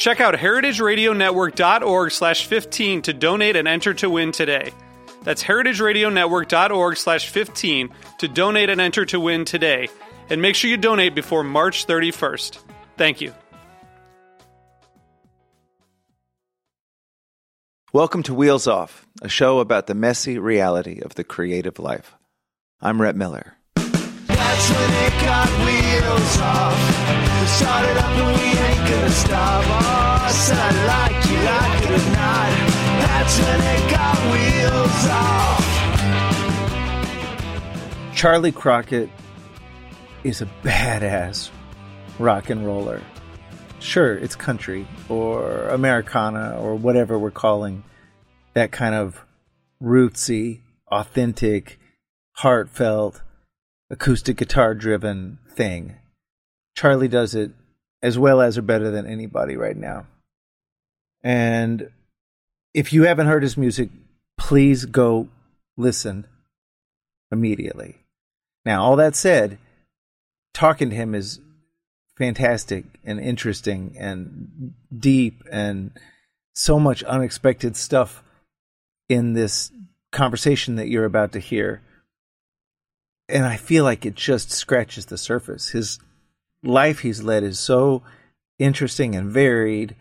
Check out heritageradionetwork.org slash 15 to donate and enter to win today. That's heritageradionetwork.org slash 15 to donate and enter to win today. And make sure you donate before March 31st. Thank you. Welcome to Wheels Off, a show about the messy reality of the creative life. I'm Rhett Miller. That's when it got wheels off. Started up and we ain't gonna stop. Oh, I said I like you, like it or not. That's when it got wheels off. Charley Crockett is a badass rock and roller. Sure, it's country or Americana or whatever we're calling that kind of rootsy, authentic, heartfelt, acoustic guitar driven thing. Charley does it as well as or better than anybody right now. And if you haven't heard his music, please go listen immediately. Now, all that said, talking to him is fantastic and interesting and deep and so much unexpected stuff in this conversation that you're about to hear. And I feel like it just scratches the surface. His life he's led is so interesting and varied.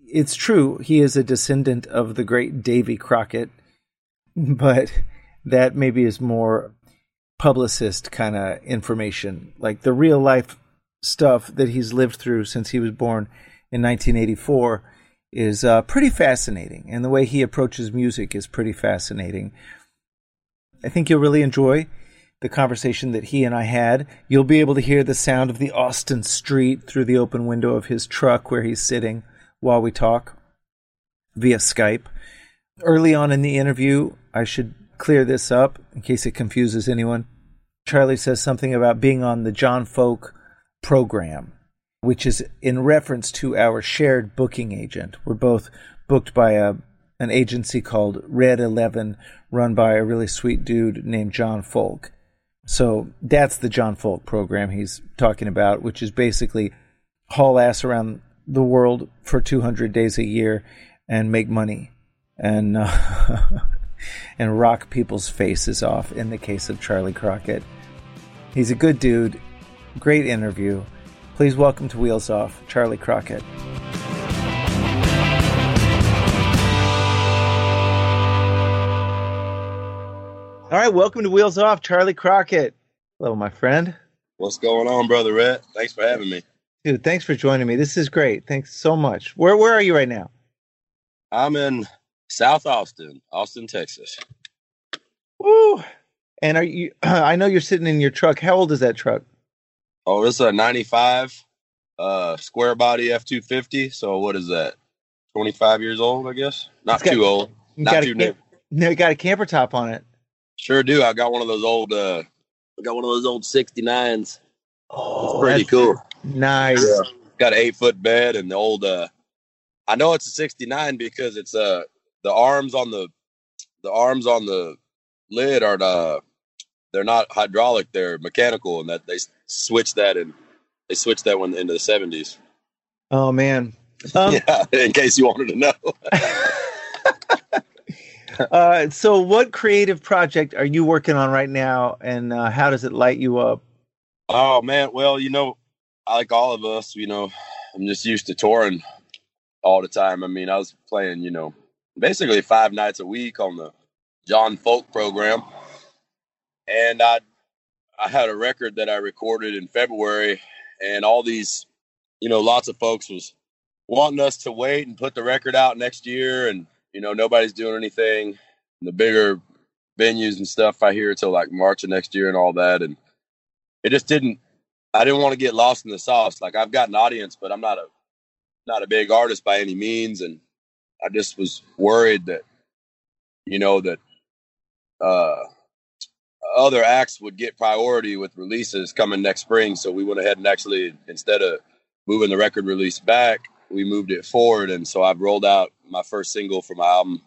It's true, he is a descendant of the great Davy Crockett, but that maybe is more publicist kind of information. Like the real life stuff that he's lived through since he was born in 1984 is uh, pretty fascinating, and the way he approaches music is pretty fascinating. I think you'll really enjoy the conversation that he and I had. You'll be able to hear the sound of the Austin street through the open window of his truck where he's sitting while we talk via Skype. Early on in the interview, I should clear this up in case it confuses anyone. Charley says something about being on the John Folk program, which is in reference to our shared booking agent. We're both booked by a an agency called Red Eleven, run by a really sweet dude named John Folk. So that's the John Folk program he's talking about, which is basically haul ass around the world for 200 days a year and make money and uh, and rock people's faces off. In the case of Charley Crockett, he's a good dude. Great interview. Please welcome to Wheels Off, Charley Crockett. All right, welcome to Wheels Off, Charley Crockett. Hello, my friend. What's going on, brother Rhett? Thanks for having me. Dude, thanks for joining me. This is great. Thanks so much. Where where are you right now? I'm in South Austin, Austin, Texas. Woo! And are you? I know you're sitting in your truck. How old is that truck? Oh, this is a 95 uh, square body F 250. So, what is that? 25 years old, I guess? Not got- too old. Not too a new. no, you got a camper top on it. Sure do. I got one of those old, uh, I got one of those old 69s. Oh, It's pretty cool. Nice. Yeah. Got an eight foot bed and the old, uh, I know it's a 69 because it's, uh, the arms on the, the arms on the lid are, the, they're not hydraulic, they're mechanical and that they s- switched that and they switched that one into the 70s. Oh man. Um, yeah, in case you wanted to know. uh, so, what creative project are you working on right now, and uh, how does it light you up? Oh man, well, you know, like all of us, you know, I'm just used to touring all the time. I mean, I was playing, you know, basically five nights a week on the John Folk program. and I I had a record that I recorded in February, and all these, you know, lots of folks was wanting us to wait and put the record out next year, and you know nobody's doing anything. The bigger venues and stuff I hear till like March of next year and all that, and it just didn't. I didn't want to get lost in the sauce. Like I've got an audience, but I'm not a not a big artist by any means, and I just was worried that you know that uh, other acts would get priority with releases coming next spring. So we went ahead and actually instead of moving the record release back, we moved it forward, and so I've rolled out my first single for my album.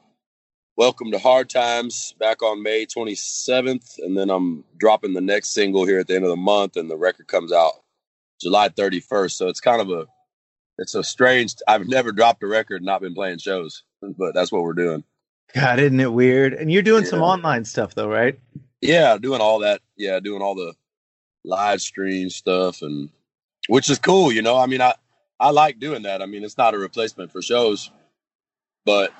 Welcome to Hard Times back on May 27th, and then I'm dropping the next single here at the end of the month, and the record comes out July 31st. So it's kind of a it's a strange. I've never dropped a record and not been playing shows, but that's what we're doing. God, isn't it weird? And you're doing yeah. some online stuff though, right? Yeah, doing all that. Yeah, doing all the live stream stuff and which is cool, you know. I mean, I I like doing that. I mean, it's not a replacement for shows, but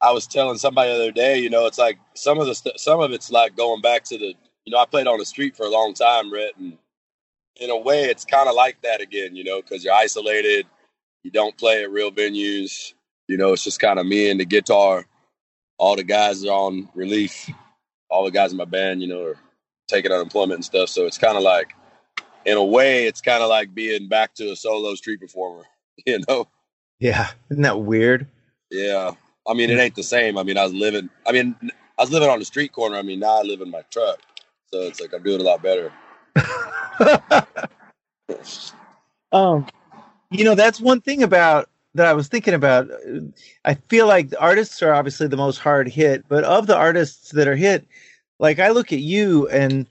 I was telling somebody the other day, you know, it's like some of the st- some of it's like going back to the, you know, I played on the street for a long time, Rhett, and in a way, it's kind of like that again, you know, because you're isolated, you don't play at real venues, you know, it's just kind of me and the guitar. All the guys are on relief. All the guys in my band, you know, are taking unemployment and stuff. So it's kind of like in a way, it's kind of like being back to a solo street performer, you know? Yeah. Isn't that weird? Yeah. I mean, it ain't the same. I mean, I was living, I mean, I was living on the street corner. I mean, now I live in my truck. So it's like I'm doing a lot better. um, you know, that's one thing about that I was thinking about. I feel like the artists are obviously the most hard hit, but of the artists that are hit, like I look at you and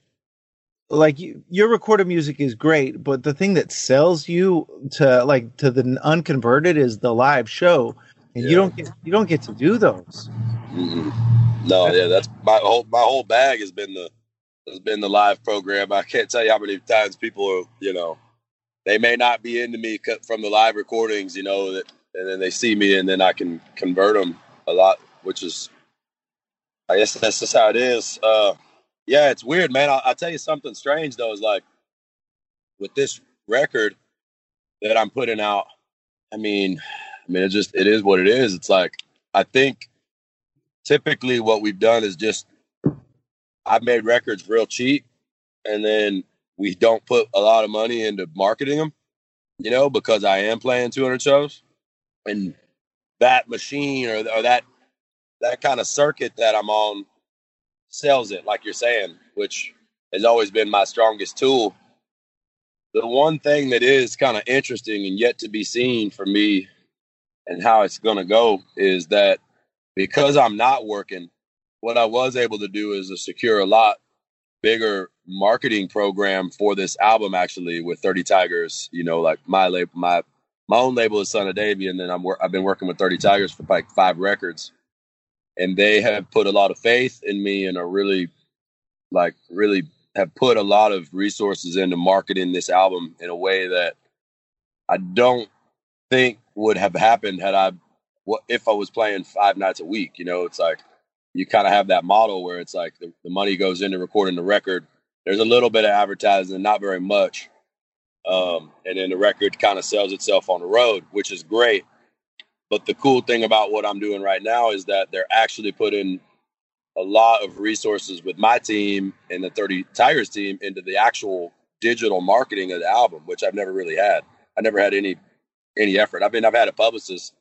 like you, your recorded music is great, but the thing that sells you to like to the unconverted is the live show, and yeah. you don't get you don't get to do those. Mm-hmm. No, yeah, that's my whole my whole bag has been the has been the live program. I can't tell you how many times people are, you know, they may not be into me from the live recordings, you know, that, and then they see me and then I can convert them a lot, which is, I guess that's just how it is. Uh, yeah, it's weird, man. I'll, I'll tell you something strange though. Is like with this record that I'm putting out. I mean, I mean, it just it is what it is. It's like I think typically what we've done is just I've made records real cheap, and then we don't put a lot of money into marketing them. You know, because I am playing 200 shows, and that machine or, or that that kind of circuit that I'm on sells it, like you're saying, which has always been my strongest tool. The one thing that is kind of interesting and yet to be seen for me and how it's going to go is that because I'm not working, what I was able to do is to secure a lot bigger marketing program for this album actually with 30 Tigers, you know, like my label, my my own label is Son of Davy, and then I'm I've been working with 30 Tigers for like five records. And they have put a lot of faith in me and are really like really have put a lot of resources into marketing this album in a way that I don't think would have happened had I what if I was playing five nights a week. You know, it's like you kind of have that model where it's like the, the, money goes into recording the record. There's a little bit of advertising, not very much, um, and then the record kind of sells itself on the road, which is great. But the cool thing about what I'm doing right now is that they're actually putting a lot of resources with my team and the 30 Tigers team into the actual digital marketing of the album, which I've never really had. I never had any any effort. I mean, I've had a publicist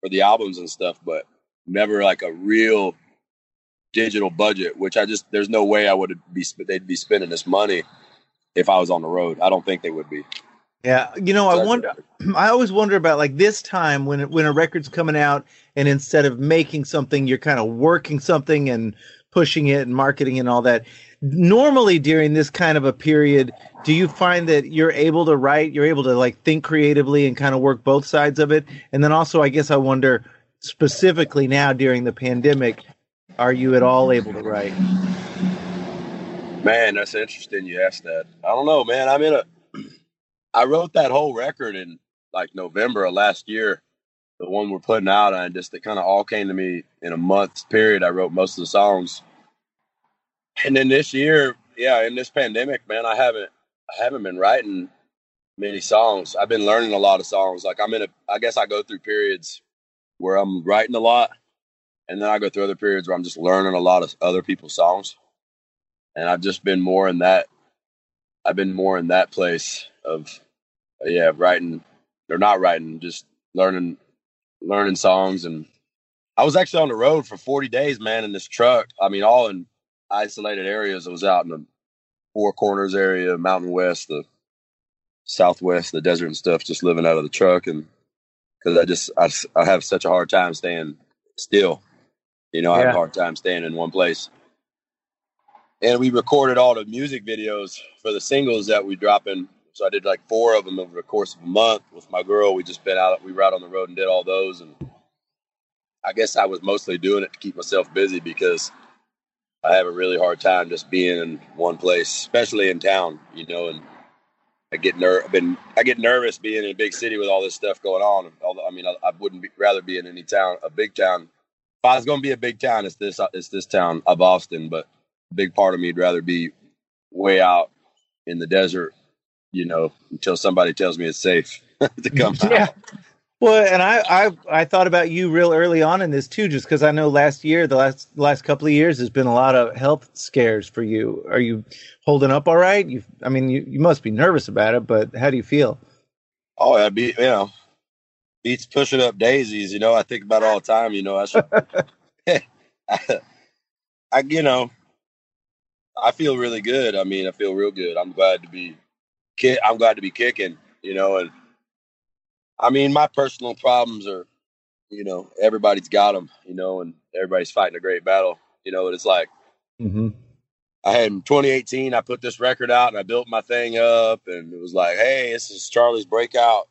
for the albums and stuff, but never like a real digital budget. Which I just there's no way I would be they'd be spending this money if I was on the road. I don't think they would be. Yeah, you know, I wonder. I always wonder about like this time when when a record's coming out, and instead of making something, you're kind of working something and pushing it and marketing and all that. Normally, during this kind of a period, do you find that you're able to write, you're able to like think creatively and kind of work both sides of it? And then also, I guess I wonder specifically now during the pandemic, are you at all able to write? Man, that's interesting. You asked that. I don't know, man. I'm in a I wrote that whole record in like November of last year, the one we're putting out, and just it kind of all came to me in a month's period. I wrote most of the songs, and then this year, yeah, in this pandemic, man, I haven't I haven't been writing many songs. I've been learning a lot of songs. Like I'm in a I guess I go through periods where I'm writing a lot and then I go through other periods where I'm just learning a lot of other people's songs. And I've just been more in that I've been more in that place of yeah, writing or not writing, just learning learning songs and I was actually on the road for 40 days, man, in this truck. I mean, all in isolated areas. I was out in the Four Corners area, Mountain West, the Southwest, the desert and stuff, just living out of the truck. And because I just, I, I have such a hard time staying still. You know, I have a hard time staying in one place. And we recorded all the music videos for the singles that we dropping. So I did like four of them over the course of a month with my girl. We just been out, we were out on the road and did all those. And I guess I was mostly doing it to keep myself busy because I have a really hard time just being in one place, especially in town, you know, and I get ner- I've been I get nervous being in a big city with all this stuff going on. Although I mean, I, I wouldn't be, rather be in any town, a big town. If I was going to be a big town, it's this it's this town of Austin. But a big part of me'd rather be way out in the desert, you know, until somebody tells me it's safe to come out. Well, and I, I I thought about you real early on in this too, just because I know last year, the last last couple of years, has been a lot of health scares for you. Are you holding up all right? You, I mean, you, you must be nervous about it, but how do you feel? Oh, yeah, be you know, beats pushing up daisies. You know, I think about all the time. You know, I should, I, I, you know, I feel really good. I mean, I feel real good. I'm glad to be, I'm glad to be kicking. You know, and I mean, my personal problems are, you know, everybody's got them. You know, and everybody's fighting a great battle. You know, and it's like. Mm-hmm. I had in 2018, I put this record out and I built my thing up, and it was like, hey, this is Charley's breakout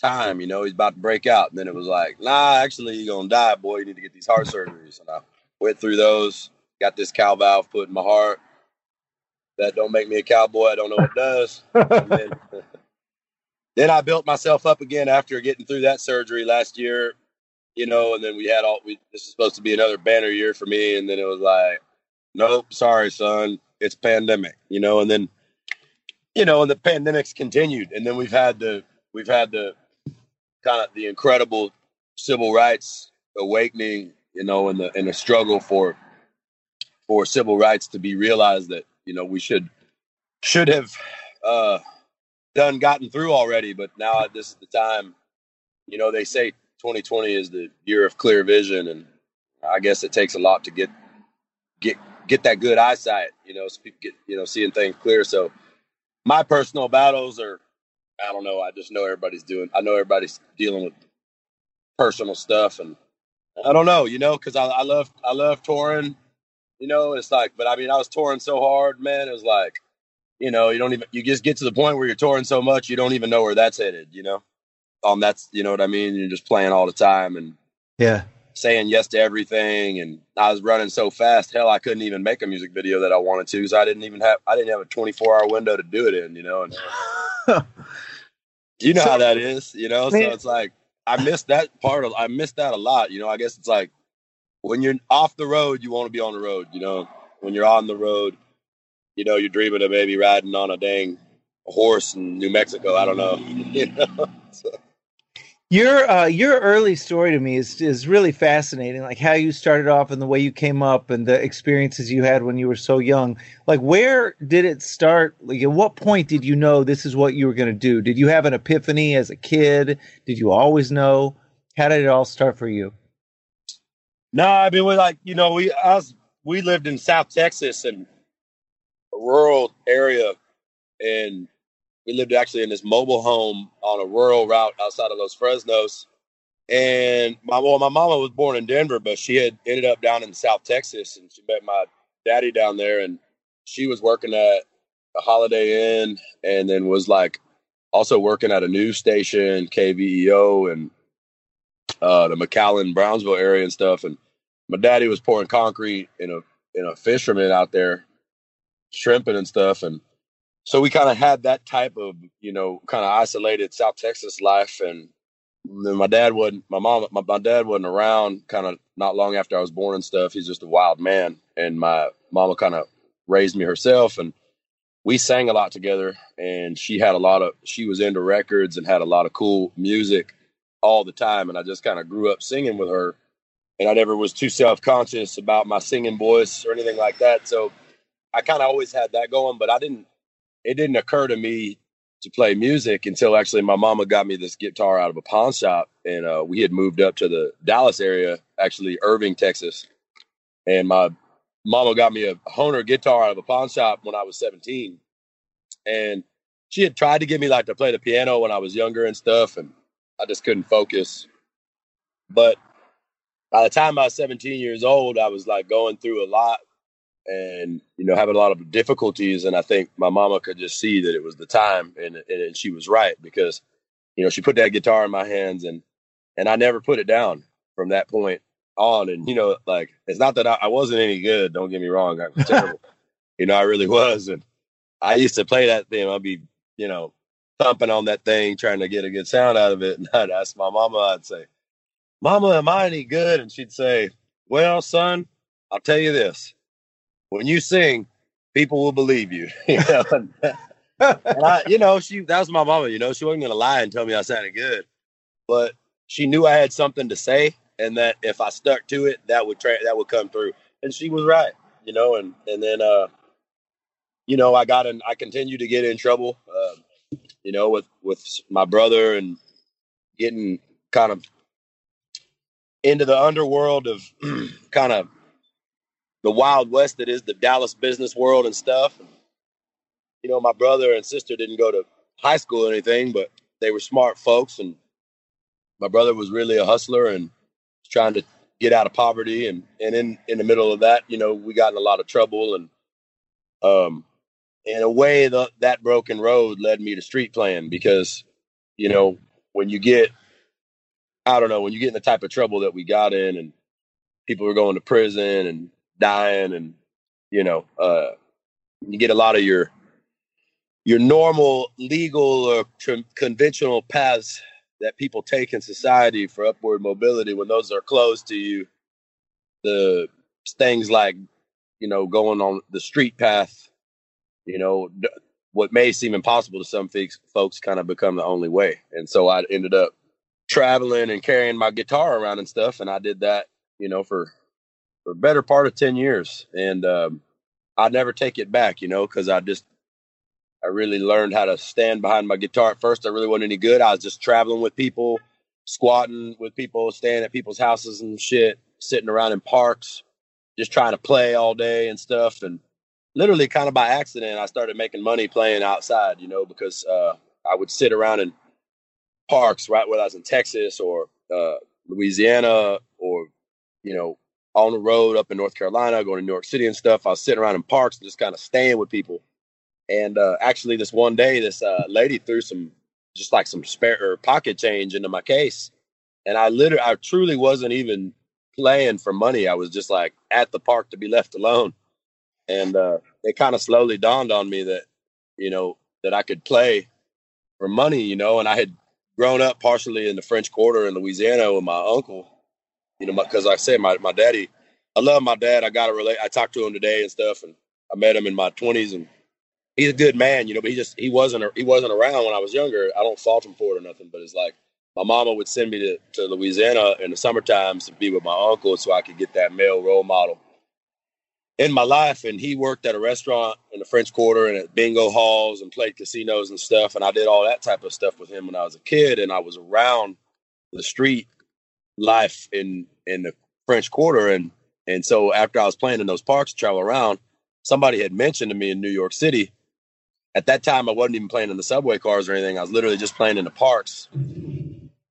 time. You know, he's about to break out. And then it was like, nah, actually, you're going to die, boy. You need to get these heart surgeries. And I went through those, got this cow valve put in my heart. That don't make me a cowboy. I don't know what does. And then, then I built myself up again after getting through that surgery last year, you know, and then we had all, we, this is supposed to be another banner year for me. And then it was like, nope, sorry, son, it's pandemic, you know, and then, you know, and the pandemic's continued, and then we've had the we've had the kind of the incredible civil rights awakening, you know, and the and the struggle for for civil rights to be realized that you know we should should have uh, done gotten through already, but now this is the time. You know, they say 2020 is the year of clear vision, and I guess it takes a lot to get get get that good eyesight. You know, so get you know seeing things clear. So my personal battles are, I don't know. I just know everybody's doing. I know everybody's dealing with personal stuff, and I don't know. You know, because I, I love I love touring. You know, it's like, but I mean, I was touring so hard, man. It was like, you know, you don't even you just get to the point where you're touring so much you don't even know where that's headed. You know, um, that's you know what I mean. You're just playing all the time and Yeah. saying yes to everything and I was running so fast hell I couldn't even make a music video that I wanted to because I didn't even have I didn't have a 24 hour window to do it in you know and you know So- how that is you know so it's like I missed that part of I missed that a lot you know I guess it's like when you're off the road you want to be on the road you know when you're on the road you know you're dreaming of maybe riding on a dang horse in New Mexico I don't know you know So- Your uh, your early story to me is is really fascinating. Like how you started off and the way you came up and the experiences you had when you were so young. Like where did it start? Like at what point did you know this is what you were going to do? Did you have an epiphany as a kid? Did you always know? How did it all start for you? No, I mean we like you know we I was we lived in South Texas and a rural area, and we lived actually in this mobile home on a rural route outside of Los Fresnos. And my well, my mama was born in Denver, but she had ended up down in South Texas, and she met my daddy down there, and she was working at a Holiday Inn, and then was like also working at a news station, KVEO, and uh, the McAllen, Brownsville area and stuff. And my daddy was pouring concrete in a in a fisherman out there, shrimping and stuff. And so we kind of had that type of you know kind of isolated South Texas life. And then my dad wasn't my mom my, my dad wasn't around. Kind of not long after I was born and stuff. He's just a wild man. And my mama kind of raised me herself, and we sang a lot together. And she had a lot of she was into records and had a lot of cool music all the time. And I just kind of grew up singing with her, and I never was too self conscious about my singing voice or anything like that. So I kind of always had that going, but I didn't. It didn't occur to me to play music until actually my mama got me this guitar out of a pawn shop, and uh, we had moved up to the Dallas area, actually Irving, Texas, and my mama got me a Hohner guitar out of a pawn shop when I was 17, and she had tried to get me like to play the piano when I was younger and stuff, and I just couldn't focus. But by the time I was 17 years old, I was like going through a lot and you know having a lot of difficulties. And i think my mama could just see that it was the time and, and she was right because you know she put that guitar in my hands and and i never put it down from that point on. And you know like it's not that i, I wasn't any good. Don't get me wrong. I was terrible. You know i really was. And i used to play that thing. I'd be you know thumping on that thing trying to get a good sound out of it. And i'd ask my mama i'd say mama am i any good? And she'd say well son i'll tell you this when you sing, people will believe you. you know, and, I, you know, she that was my mama. You know, she wasn't gonna lie and tell me I sounded good, but she knew I had something to say, and that if I stuck to it, that would tra- that would come through. And she was right. You know, and and then uh, you know, I got in. I continued to get in trouble. Uh, you know, with with my brother and getting kind of into the underworld of kind of the wild west that is the Dallas business world and stuff. You know, my brother and sister didn't go to high school or anything, but they were smart folks, and my brother was really a hustler and trying to get out of poverty. And and in in the middle of that, you know, we got in a lot of trouble, and um, in a way, the, that broken road led me to street playing because, you know, when you get, I don't know, when you get in the type of trouble that we got in, and people were going to prison and dying and you know uh, you get a lot of your your normal legal or tr- conventional paths that people take in society for upward mobility when those are closed to you. The things like you know going on the street path you know d- what may seem impossible to some folks, folks kind of become the only way. And so i ended up traveling and carrying my guitar around and stuff and i did that you know for for better part of 10 years. And um, I never take it back, you know, because I just, I really learned how to stand behind my guitar. At first, I really wasn't any good. I was just traveling with people, squatting with people, staying at people's houses and shit, sitting around in parks, just trying to play all day and stuff. And literally, kind of by accident, I started making money playing outside, you know, because uh, I would sit around in parks, right, whether I was in Texas or uh, Louisiana or, you know, on the road up in North Carolina, going to New York City and stuff. I was sitting around in parks and just kind of staying with people. And uh, actually, this one day, this uh, lady threw some, just like some spare or pocket change into my case. And I literally, I truly wasn't even playing for money. I was just like at the park to be left alone. And uh, it kind of slowly dawned on me that, you know, that I could play for money, you know, and I had grown up partially in the French Quarter in Louisiana with my uncle you know, because I said, my, my daddy, I love my dad. I got to relate. I talked to him today and stuff, and I met him in my twenties, and he's a good man, you know. But he just he wasn't he wasn't around when I was younger. I don't fault him for it or nothing, but it's like my mama would send me to, to Louisiana in the summer times to be with my uncle, so I could get that male role model in my life. And he worked at a restaurant in the French Quarter and at bingo halls and played casinos and stuff. And I did all that type of stuff with him when I was a kid, and I was around the street life in in the French Quarter, and and so after I was playing in those parks, travel around, somebody had mentioned to me in New York City. At that time, I wasn't even playing in the subway cars or anything. I was literally just playing in the parks.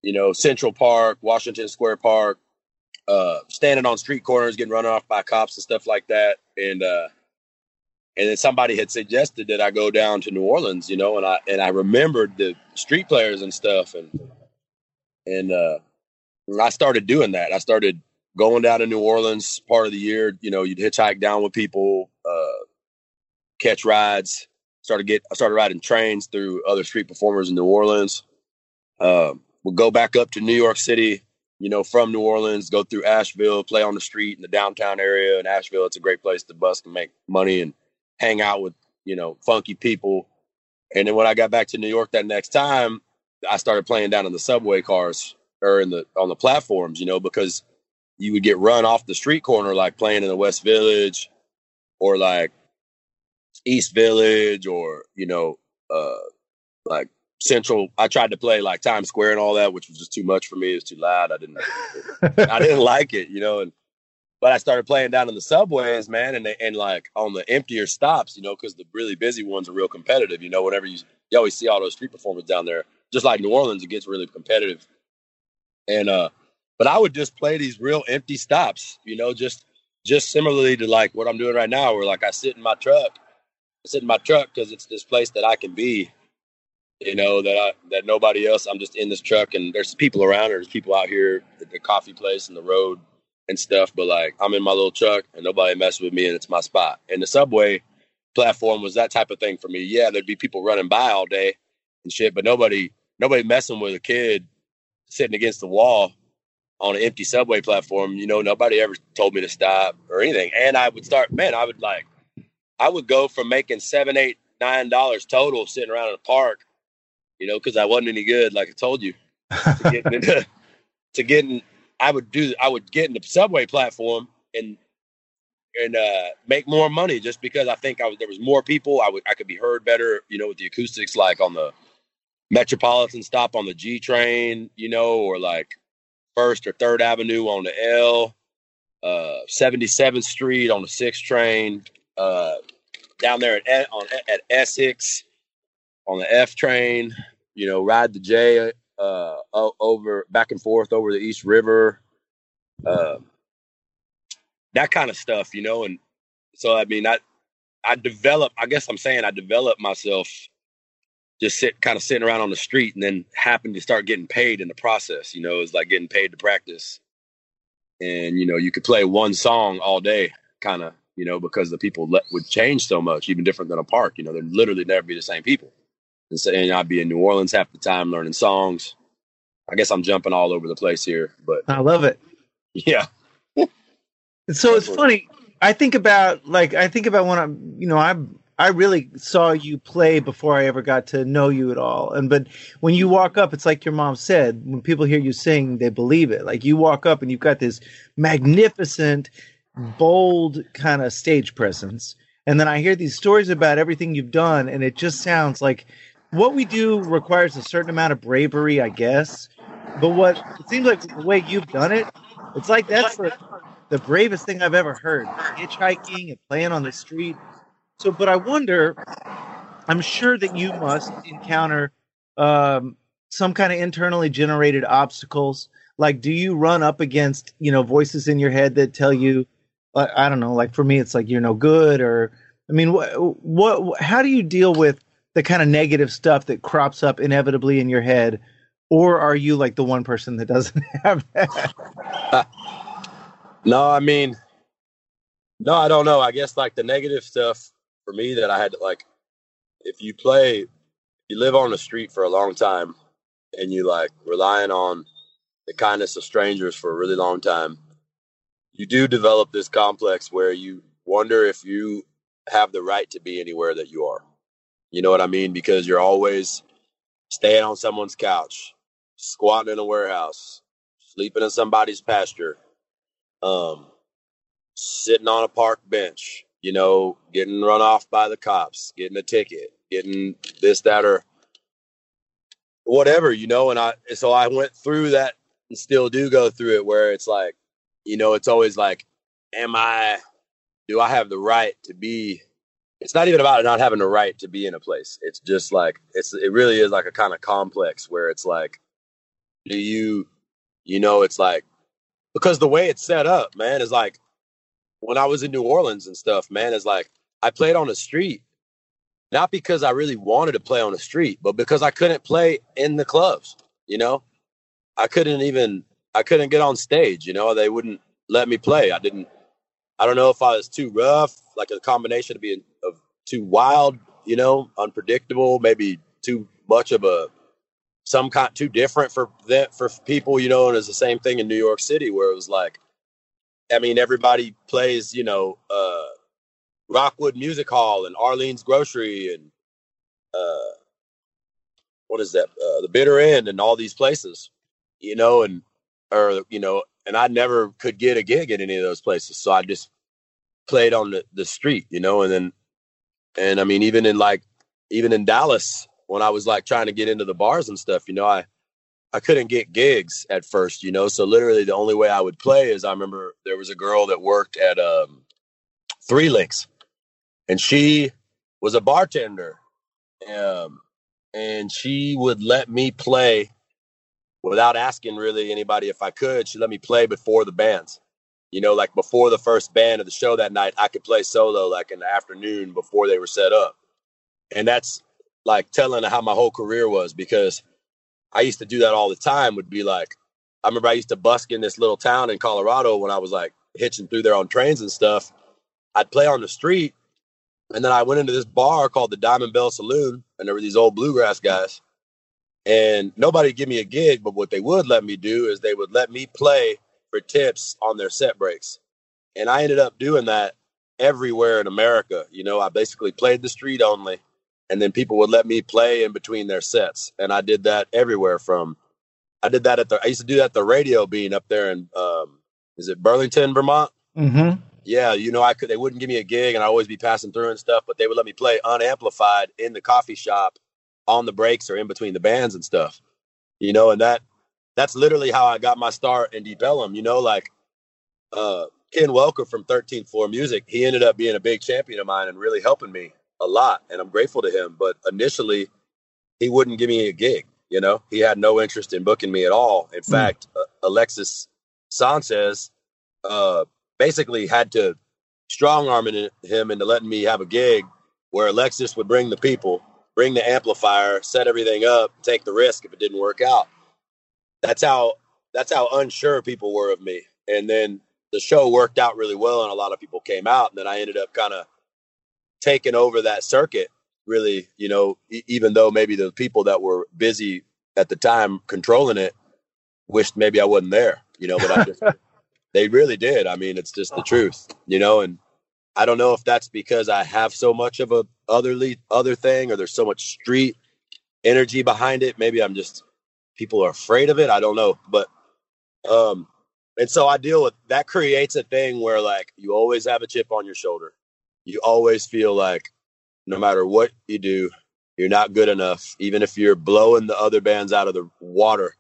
You know, Central Park, Washington Square Park, uh, standing on street corners, getting run off by cops and stuff like that. And uh, and then somebody had suggested that I go down to New Orleans, you know, and I and I remembered the street players and stuff, and and uh, I started doing that. I started going down to New Orleans part of the year. You know, you'd hitchhike down with people, uh, catch rides. Started get I started riding trains through other street performers in New Orleans. Uh, we'll go back up to New York City. You know, from New Orleans, go through Asheville, play on the street in the downtown area in Asheville. It's a great place to bust and make money and hang out with you know funky people. And then when I got back to New York that next time, I started playing down in the subway cars or in the on the platforms, you know, because you would get run off the street corner like playing in the West Village or like East Village or you know uh like Central. I tried to play like Times Square and all that, which was just too much for me. It was too loud. I didn't I didn't like it, you know, and but I started playing down in the subways, man, and they, and like on the emptier stops, you know, because the really busy ones are real competitive. You know, whenever you you always see all those street performers down there, just like New Orleans, it gets really competitive. And uh, but I would just play these real empty stops, you know, just just similarly to like what I'm doing right now, where like I sit in my truck, I sit in my truck because it's this place that I can be, you know, that I that nobody else. I'm just in this truck, and there's people around. There's people out here at the coffee place and the road and stuff. But like I'm in my little truck, and nobody messes with me, and it's my spot. And the subway platform was that type of thing for me. Yeah, there'd be people running by all day and shit, but nobody nobody messing with a kid sitting against the wall on an empty subway platform. You know, nobody ever told me to stop or anything. And I would start, man, I would like, I would go from making seven, eight, nine dollars total sitting around in the park, you know, because I wasn't any good, like I told you, to getting into, to getting. I would do. I would get in the subway platform and and uh, make more money just because I think I was there was more people. I would I could be heard better, you know, with the acoustics like on the Metropolitan stop on the G train, you know, or like First or Third Avenue on the L, uh, 77th Street on the Six train, uh, down there at on at Essex on the F train. You know, ride the J uh, over back and forth over the East River, uh, that kind of stuff. You know, and so I mean, I I develop. I guess I'm saying I developed myself just sit kind of sitting around on the street and then happened to start getting paid in the process. You know, it's like getting paid to practice. And, you know, you could play one song all day, kind of, you know, because the people let, would change so much, even different than a park. You know, they'd literally never be the same people. And saying I'd be in New Orleans half the time learning songs. I guess I'm jumping all over the place here, but I love it. Yeah. so it's funny. I think about like I think about when I'm, you know, I'm I really saw you play before I ever got to know you at all. And but when you walk up, it's like your mom said, when people hear you sing, they believe it. Like you walk up and you've got this magnificent, bold kind of stage presence. And then I hear these stories about everything you've done, and it just sounds like what we do requires a certain amount of bravery, I guess. But what it seems like the way you've done it, it's like that's the, the bravest thing I've ever heard. Hitchhiking and playing on the street so, but I wonder, I'm sure that you must encounter um, some kind of internally generated obstacles. Like, do you run up against, you know, voices in your head that tell you, uh, I don't know, like for me, it's like you're no good, or I mean, what, what, how do you deal with the kind of negative stuff that crops up inevitably in your head? Or are you like the one person that doesn't have that? no, I mean, no, I don't know. I guess like the negative stuff for me that I had to like if you play you live on the street for a long time and you like relying on the kindness of strangers for a really long time, you do develop this complex where you wonder if you have the right to be anywhere that you are. You know what I mean? Because you're always staying on someone's couch, squatting in a warehouse, sleeping in somebody's pasture, um, sitting on a park bench, you know, getting run off by the cops, getting a ticket, getting this, that, or whatever, you know. And I, so I went through that and still do go through it where it's like, you know, it's always like, am I, do I have the right to be? It's not even about not having the right to be in a place. It's just like, it's, it really is like a kind of complex where it's like, do you, you know, it's like, because the way it's set up, man, is like, when I was in New Orleans and stuff, man, is like I played on the street, not because I really wanted to play on the street, but because I couldn't play in the clubs. You know, I couldn't even I couldn't get on stage. You know, they wouldn't let me play. I didn't. I don't know if I was too rough, like a combination of being of too wild, you know, unpredictable, maybe too much of a some kind too different for that for people, you know. And it's the same thing in New York City where it was like I mean, everybody plays, you know, uh, Rockwood Music Hall and Arlene's Grocery and uh, what is that? Uh, the Bitter End and all these places, you know, and or you know, and I never could get a gig at any of those places, so I just played on the, the street, you know, and then and I mean, even in like even in Dallas when I was like trying to get into the bars and stuff, you know, I I couldn't get gigs at first, you know. So literally the only way I would play is I remember there was a girl that worked at um Three Links and she was a bartender. Um and she would let me play without asking really anybody if I could. She let me play before the bands. You know, like before the first band of the show that night, I could play solo like in the afternoon before they were set up. And that's like telling how my whole career was because I used to do that all the time. Would be like, I remember I used to busk in this little town in Colorado when I was like hitching through there on trains and stuff. I'd play on the street, and then I went into this bar called the Diamond Belle Saloon, and there were these old bluegrass guys, and nobody give me a gig. But what they would let me do is they would let me play for tips on their set breaks, and I ended up doing that everywhere in America. You know, I basically played the street only and then people would let me play in between their sets. And i did that everywhere from i did that at the i used to do that at the Radio Bean up there in um is it burlington vermont? Mm-hmm. yeah you know i could they wouldn't give me a gig and i always be passing through and stuff but they would let me play unamplified in the coffee shop on the breaks or in between the bands and stuff you know and that that's literally how i got my start in deep ellum you know like uh ken welker from 13th floor music he ended up being a big champion of mine and really helping me a lot and I'm grateful to him. But initially, he wouldn't give me a gig. You know, he had no interest in booking me at all. In mm. fact, uh, Alexis Sanchez uh, basically had to strong arm him into letting me have a gig where Alexis would bring the people, bring the amplifier, set everything up, take the risk if it didn't work out. That's how that's how unsure people were of me. And then the show worked out really well and a lot of people came out and then I ended up kind of taken over that circuit really you know e- even though maybe the people that were busy at the time controlling it wished maybe i wasn't there you know but i just they really did. I mean it's just the truth you know and i don't know if that's because i have so much of a otherly other thing or there's so much street energy behind it. Maybe i'm just people are afraid of it. I don't know but um and so i deal with that creates a thing where like you always have a chip on your shoulder you always feel like no matter what you do, you're not good enough. Even if you're blowing the other bands out of the water,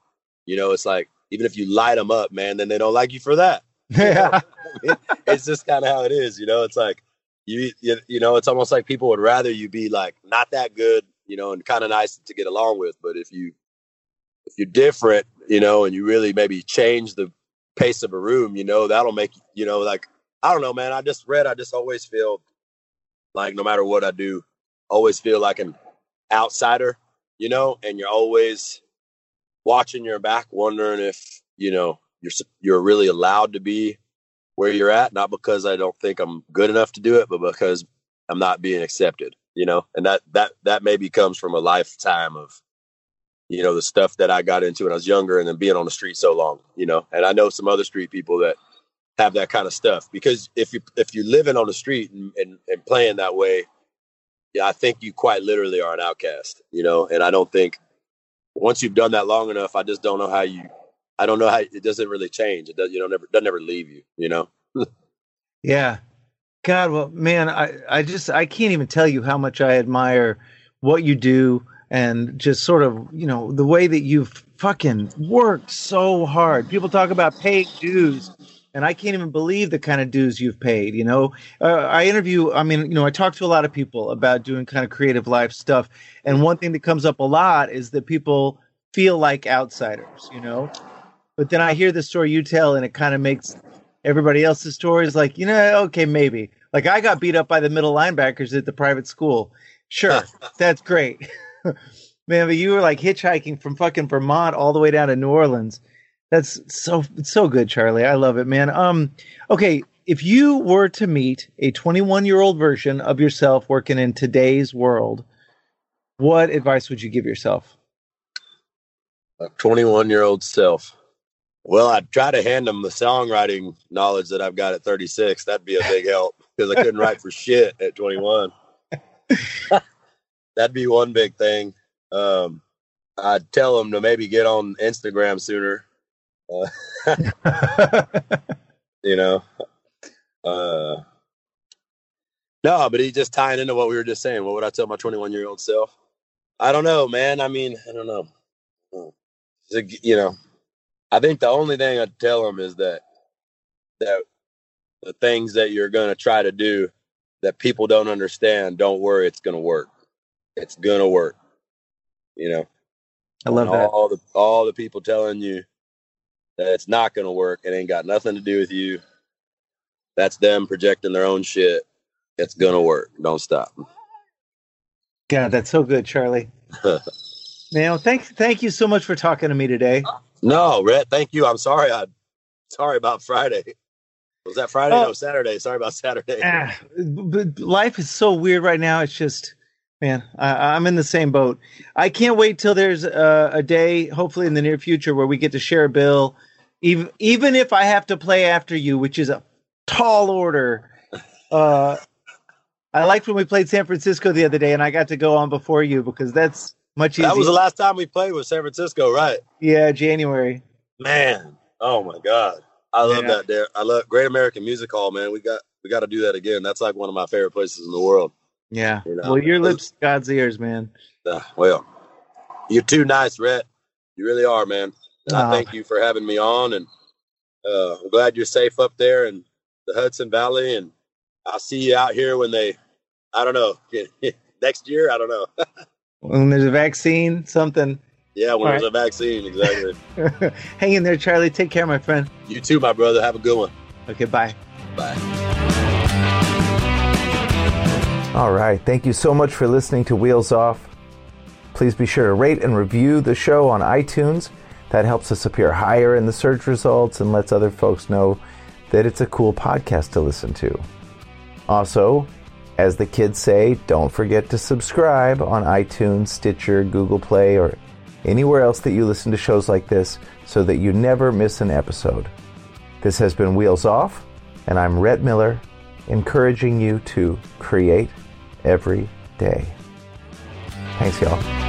you know, it's like even if you light them up, man, then they don't like you for that. Yeah, it's just kind of how it is. You know, it's like you, you, you know, it's almost like people would rather you be like not that good, you know, and kind of nice to get along with. But if you, if you're different, you know, and you really maybe change the pace of a room, you know, that'll make you know, like I don't know, man. I just read. I just always feel like no matter what I do, always feel like an outsider, you know, and you're always watching your back, wondering if, you know, you're you're really allowed to be where you're at, not because I don't think I'm good enough to do it, but because I'm not being accepted, you know. And that that that maybe comes from a lifetime of you know the stuff that I got into when I was younger and then being on the street so long, you know. And I know some other street people that have that kind of stuff. Because if you if you're living on the street and, and, and playing that way yeah i think you quite literally are an outcast you know? And i don't think once you've done that long enough i just don't know how you i don't know how it doesn't really change. It does you know never doesn't ever leave you you know? Yeah. God well man i i just i can't even tell you how much i admire what you do and just sort of you know the way that you've fucking worked so hard. People talk about paying dues and I can't even believe the kind of dues you've paid. You know, uh, I interview. I mean, you know, I talk to a lot of people about doing kind of creative life stuff, and one thing that comes up a lot is that people feel like outsiders. You know, but then I hear the story you tell, and it kind of makes everybody else's stories like, you know, okay, maybe. Like I got beat up by the middle linebackers at the private school. Sure, that's great. Man, but you were like hitchhiking from fucking Vermont all the way down to New Orleans that's so it's so good, Charley. I love it, man. Um, okay, if you were to meet a 21 year old version of yourself working in today's world, what advice would you give yourself? A 21 year old self. Well, I'd try to hand them the songwriting knowledge that I've got at 36. That'd be a big help. because I couldn't write for shit at 21. That'd be one big thing. Um, I'd tell them to maybe get on Instagram sooner. Uh, you know, uh, no, but he just tying into what we were just saying. What would I tell my 21 year old self? I don't know, man. I mean, I don't know. You know, I think the only thing I'd tell him is that that the things that you're going to try to do that people don't understand, don't worry, it's going to work. It's going to work. You know, I love And that. all the all the people telling you that it's not going to work. It ain't got nothing to do with you. That's them projecting their own shit. It's going to work. Don't stop. God, that's so good, Charley. Man, thank thank you so much for talking to me today. No, Rhett, thank you. I'm sorry. I sorry about Friday. Was that Friday? Oh. No, Saturday. Sorry about Saturday. Ah, but life is so weird right now. It's just, man, I, I'm in the same boat. I can't wait till there's a, a day, hopefully in the near future, where we get to share a bill, even even if I have to play after you, which is a tall order. Uh, I liked when we played San Francisco the other day, and I got to go on before you because that's much easier. That was the last time we played with San Francisco, right? yeah, January. Man, oh my God, I love Yeah. that. There, I love Great American Music Hall, man. We got we got to do that again. That's like one of my favorite places in the world. Yeah. You know, well, your lips, God's ears, man. Uh, well, you're too nice, Rhett. You really are, man. And Aw. I thank you for having me on, and uh, I'm glad you're safe up there in the Hudson Valley. And I'll see you out here when they, I don't know, next year. I don't know. When there's a vaccine, something. yeah, when All there's a vaccine, exactly. Hang in there, Charley. Take care, my friend. you too, my brother. Have a good one. Okay, bye. Bye. All right. Thank you so much for listening to Wheels Off. Please be sure to rate and review the show on iTunes. That helps us appear higher in the search results and lets other folks know that it's a cool podcast to listen to. Also, as the kids say, don't forget to subscribe on iTunes, Stitcher, Google Play, or anywhere else that you listen to shows like this so that you never miss an episode. This has been Wheels Off, and I'm Rhett Miller, encouraging you to create every day. Thanks, y'all.